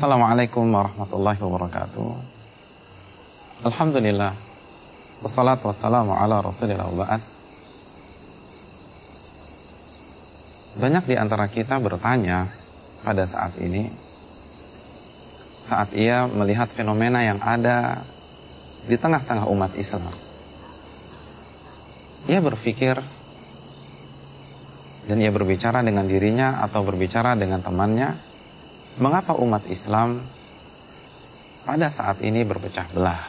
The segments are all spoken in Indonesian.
Assalamualaikum warahmatullahi wabarakatuh. Alhamdulillah. Wassalatu wassalamu ala rasulillah ba'd. Banyak di antara kita bertanya pada saat ini saat ia melihat fenomena yang ada di tengah-tengah umat Islam. Ia berpikir dan ia berbicara dengan dirinya atau berbicara dengan temannya, mengapa umat Islam pada saat ini berpecah belah?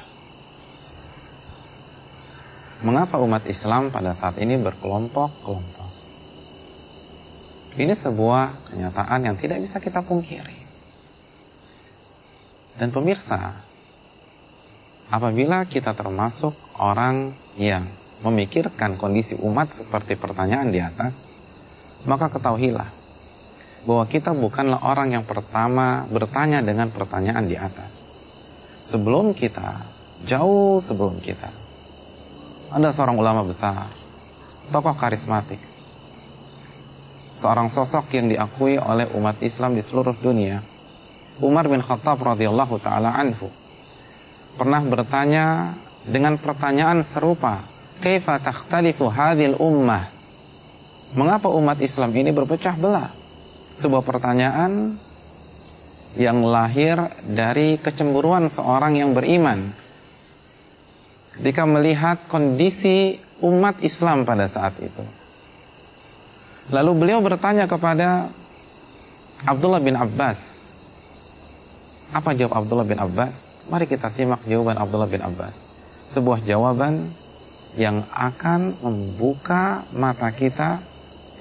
Mengapa umat Islam pada saat ini berkelompok-kelompok? Ini sebuah kenyataan yang tidak bisa kita pungkiri. Dan pemirsa, apabila kita termasuk orang yang memikirkan kondisi umat seperti pertanyaan di atas, maka ketahuilah bahwa kita bukanlah orang yang pertama bertanya dengan pertanyaan di atas. Sebelum kita, jauh sebelum kita, ada seorang ulama besar, tokoh karismatik, seorang sosok yang diakui oleh umat Islam di seluruh dunia, Umar bin Khattab radhiyallahu taala anhu, pernah bertanya dengan pertanyaan serupa, "Kaifa takhtalifu hadhil ummah?" Mengapa umat Islam ini berpecah belah? Sebuah pertanyaan yang lahir dari kecemburuan seorang yang beriman ketika melihat kondisi umat Islam pada saat itu. Lalu beliau bertanya kepada Abdullah bin Abbas. Apa jawab Abdullah bin Abbas? Mari kita simak jawaban Abdullah bin Abbas. Sebuah jawaban yang akan membuka mata kita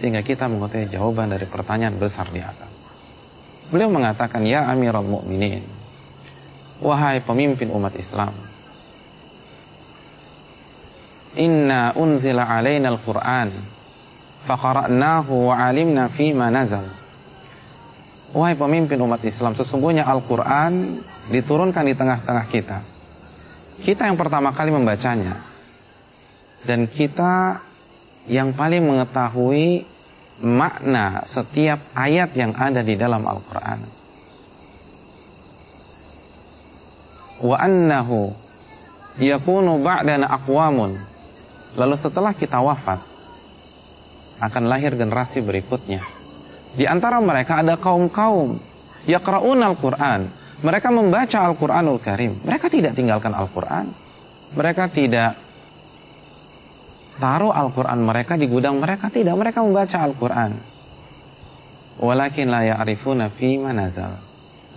sehingga kita mengetahui jawaban dari pertanyaan besar di atas. Beliau mengatakan, "Ya Amirul Mukminin, wahai pemimpin umat Islam, Inna unzila alaina al-Qur'an faqara'nahu wa 'alimna ma nazal. Wahai pemimpin umat Islam, sesungguhnya Al-Qur'an diturunkan di tengah-tengah kita. Kita yang pertama kali membacanya. Dan kita yang paling mengetahui makna setiap ayat yang ada di dalam Al-Qur'an. Wa annahu yakunu ba'dana aqwamun Lalu setelah kita wafat, akan lahir generasi berikutnya. Di antara mereka ada kaum-kaum yaqra'un al-Qur'an. Mereka membaca Al-Qur'anul Karim. Mereka tidak tinggalkan Al-Qur'an. Mereka tidak taruh Al-Qur'an mereka di gudang mereka, tidak. Mereka membaca Al-Qur'an. Walakin la ya'rifuna fi manazal.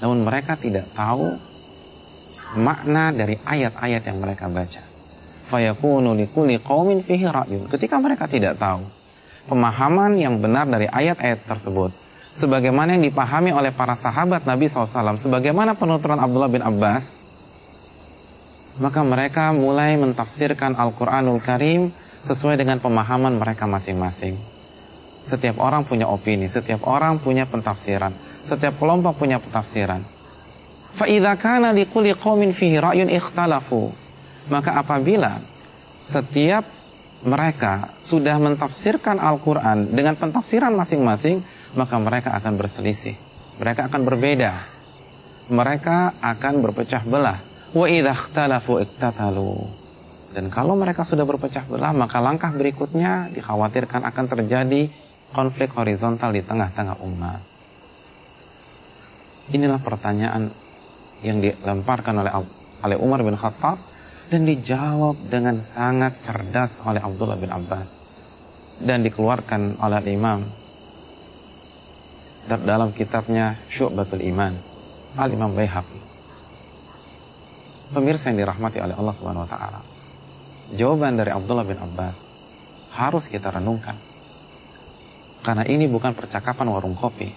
Namun mereka tidak tahu makna dari ayat-ayat yang mereka baca fayakunu likulli qaumin fihi ra'yun. Ketika mereka tidak tahu pemahaman yang benar dari ayat-ayat tersebut, sebagaimana yang dipahami oleh para sahabat Nabi SAW, sebagaimana penuturan Abdullah bin Abbas, maka mereka mulai mentafsirkan Al-Quranul Karim sesuai dengan pemahaman mereka masing-masing. Setiap orang punya opini, setiap orang punya pentafsiran, setiap kelompok punya pentafsiran. Fa'idha kana fihi ra'yun ikhtalafu. Maka apabila setiap mereka sudah mentafsirkan Al-Quran dengan pentafsiran masing-masing, maka mereka akan berselisih. Mereka akan berbeda. Mereka akan berpecah belah. Wa idha ikhtalafu iktatalu. Dan kalau mereka sudah berpecah belah, maka langkah berikutnya dikhawatirkan akan terjadi konflik horizontal di tengah-tengah umat. Inilah pertanyaan yang dilemparkan oleh oleh Umar bin Khattab dan dijawab dengan sangat cerdas oleh Abdullah bin Abbas dan dikeluarkan oleh Imam dalam kitabnya Syu'batul Iman Al-Imam Baihaqi pemirsa yang dirahmati oleh Allah Subhanahu wa taala jawaban dari Abdullah bin Abbas harus kita renungkan karena ini bukan percakapan warung kopi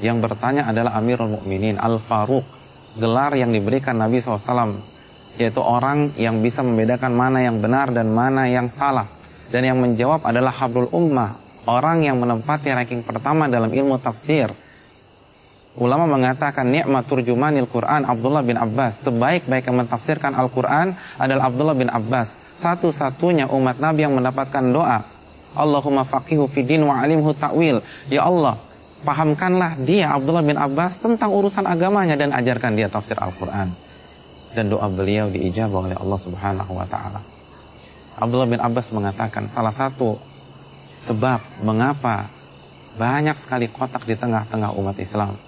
yang bertanya adalah Amirul Mukminin Al-Faruq gelar yang diberikan Nabi SAW yaitu orang yang bisa membedakan mana yang benar dan mana yang salah. Dan yang menjawab adalah Habrul Ummah, orang yang menempati ranking pertama dalam ilmu tafsir. Ulama mengatakan nikmat turjumanil Quran Abdullah bin Abbas. Sebaik-baik yang mentafsirkan Al-Quran adalah Abdullah bin Abbas. Satu-satunya umat Nabi yang mendapatkan doa. Allahumma faqihu fi din wa alimhu ta'wil. Ya Allah, pahamkanlah dia Abdullah bin Abbas tentang urusan agamanya dan ajarkan dia tafsir Al-Quran. Dan doa beliau diijabah oleh Allah Subhanahu wa taala. Abdullah bin Abbas mengatakan salah satu sebab mengapa banyak sekali kotak di tengah-tengah umat Islam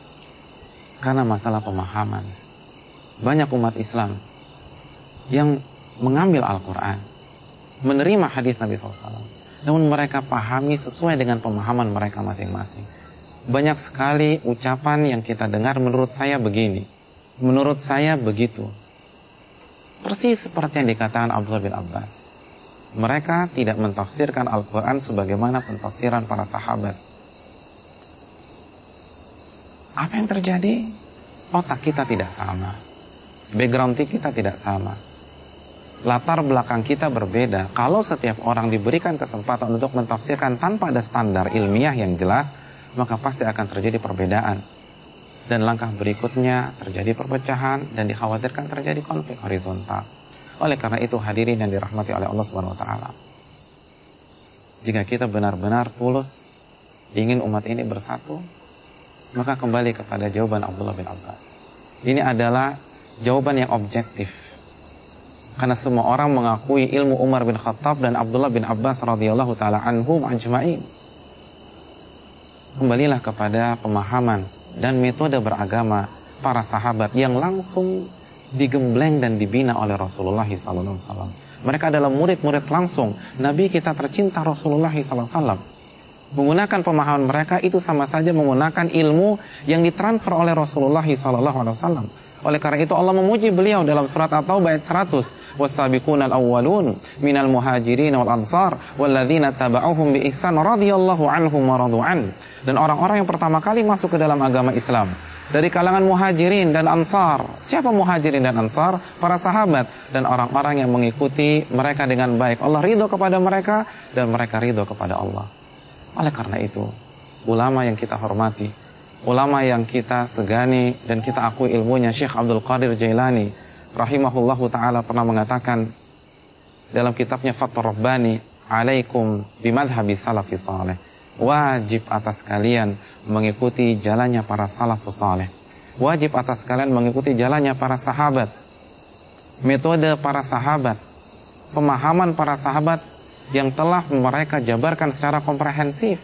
karena masalah pemahaman. Banyak umat Islam yang mengambil Al-Quran, menerima hadis Nabi SAW, namun mereka pahami sesuai dengan pemahaman mereka masing-masing. Banyak sekali ucapan yang kita dengar menurut saya begini, menurut saya begitu. Persis seperti yang dikatakan Abdullah bin Abbas. Mereka tidak mentafsirkan Al-Quran sebagaimana pentafsiran para sahabat. Apa yang terjadi? Otak kita tidak sama. Background kita tidak sama. Latar belakang kita berbeda. Kalau setiap orang diberikan kesempatan untuk mentafsirkan tanpa ada standar ilmiah yang jelas, maka pasti akan terjadi perbedaan dan langkah berikutnya terjadi perpecahan dan dikhawatirkan terjadi konflik horizontal. Oleh karena itu hadirin yang dirahmati oleh Allah Subhanahu wa taala. Jika kita benar-benar tulus ingin umat ini bersatu, maka kembali kepada jawaban Abdullah bin Abbas. Ini adalah jawaban yang objektif. Karena semua orang mengakui ilmu Umar bin Khattab dan Abdullah bin Abbas radhiyallahu taala anhum ajma'in. Kembalilah kepada pemahaman dan metode beragama para sahabat yang langsung digembleng dan dibina oleh Rasulullah SAW. Mereka adalah murid-murid langsung Nabi kita tercinta Rasulullah SAW. Menggunakan pemahaman mereka itu sama saja menggunakan ilmu yang ditransfer oleh Rasulullah SAW. Oleh karena itu Allah memuji beliau dalam surat At-Taubah ayat 100. Wasabiquna al-awwalun minal muhajirin wal ansar radhiyallahu anhum wa radu'an. Dan orang-orang yang pertama kali masuk ke dalam agama Islam dari kalangan muhajirin dan ansar. Siapa muhajirin dan ansar? Para sahabat dan orang-orang yang mengikuti mereka dengan baik. Allah ridho kepada mereka dan mereka ridho kepada Allah. Oleh karena itu, ulama yang kita hormati, ulama yang kita segani dan kita akui ilmunya Syekh Abdul Qadir Jailani rahimahullahu taala pernah mengatakan dalam kitabnya Fathur Rabbani alaikum bimadhabi salafi saleh wajib atas kalian mengikuti jalannya para salafus saleh wajib atas kalian mengikuti jalannya para sahabat. Metode para sahabat pemahaman para sahabat yang telah mereka jabarkan secara komprehensif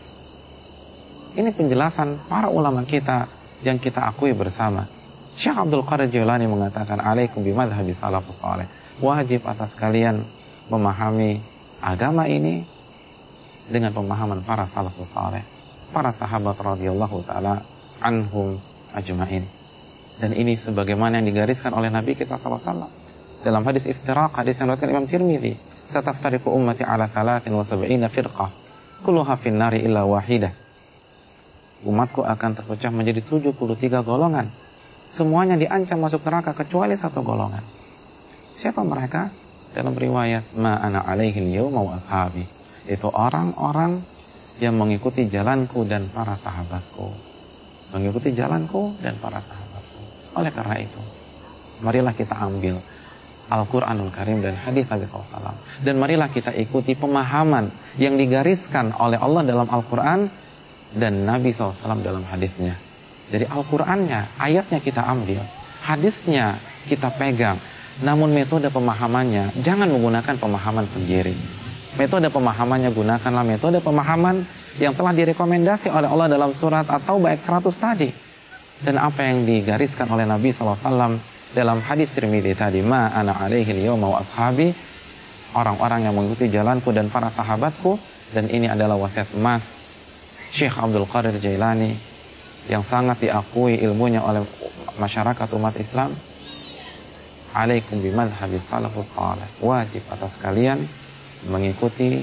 ini penjelasan para ulama kita yang kita akui bersama. Syekh Abdul Qadir Jilani mengatakan, "Alaikum bimadhhabi salafus saleh." Wajib atas kalian memahami agama ini dengan pemahaman para salafus saleh, para sahabat radhiyallahu taala anhum ajmain. Dan ini sebagaimana yang digariskan oleh Nabi kita sallallahu dalam hadis iftiraq hadis yang diriwayatkan Imam Tirmidzi, "Sataftariqu ummati ala 73 firqah, kulluha fin nari illa wahidah." umatku akan terpecah menjadi 73 golongan. Semuanya diancam masuk neraka kecuali satu golongan. Siapa mereka? Dalam riwayat ma'ana alaihi yawma wa ashabi. Itu orang-orang yang mengikuti jalanku dan para sahabatku. Mengikuti jalanku dan para sahabatku. Oleh karena itu, marilah kita ambil Al-Quranul Karim dan hadis Nabi SAW. Dan marilah kita ikuti pemahaman yang digariskan oleh Allah dalam Al-Quran dan Nabi SAW dalam hadisnya. Jadi Al-Qur'annya, ayatnya kita ambil, hadisnya kita pegang. Namun metode pemahamannya jangan menggunakan pemahaman sendiri. Metode pemahamannya gunakanlah metode pemahaman yang telah direkomendasi oleh Allah dalam surat atau baik 100 tadi. Dan apa yang digariskan oleh Nabi SAW dalam hadis Tirmidzi tadi, ma ana alaihi yawma wa ashabi, orang-orang yang mengikuti jalanku dan para sahabatku dan ini adalah wasiat emas. Syekh Abdul Qadir Jailani yang sangat diakui ilmunya oleh masyarakat umat Islam alaikum bimadhabi salafus salih. Wajib atas kalian mengikuti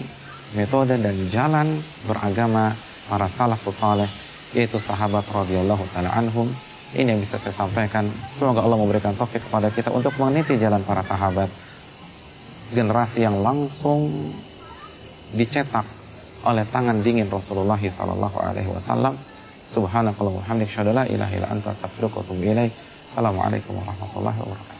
metode dan jalan beragama para salafus salih yaitu sahabat radhiyallahu taala anhum ini yang bisa saya sampaikan semoga Allah memberikan taufik kepada kita untuk meniti jalan para sahabat generasi yang langsung dicetak oleh tangan dingin Rasulullah sallallahu alaihi wasallam. Subhanakallah wa hamdika la ilaha illa anta astaghfiruka wa atubu ilaik. Assalamualaikum warahmatullahi wabarakatuh.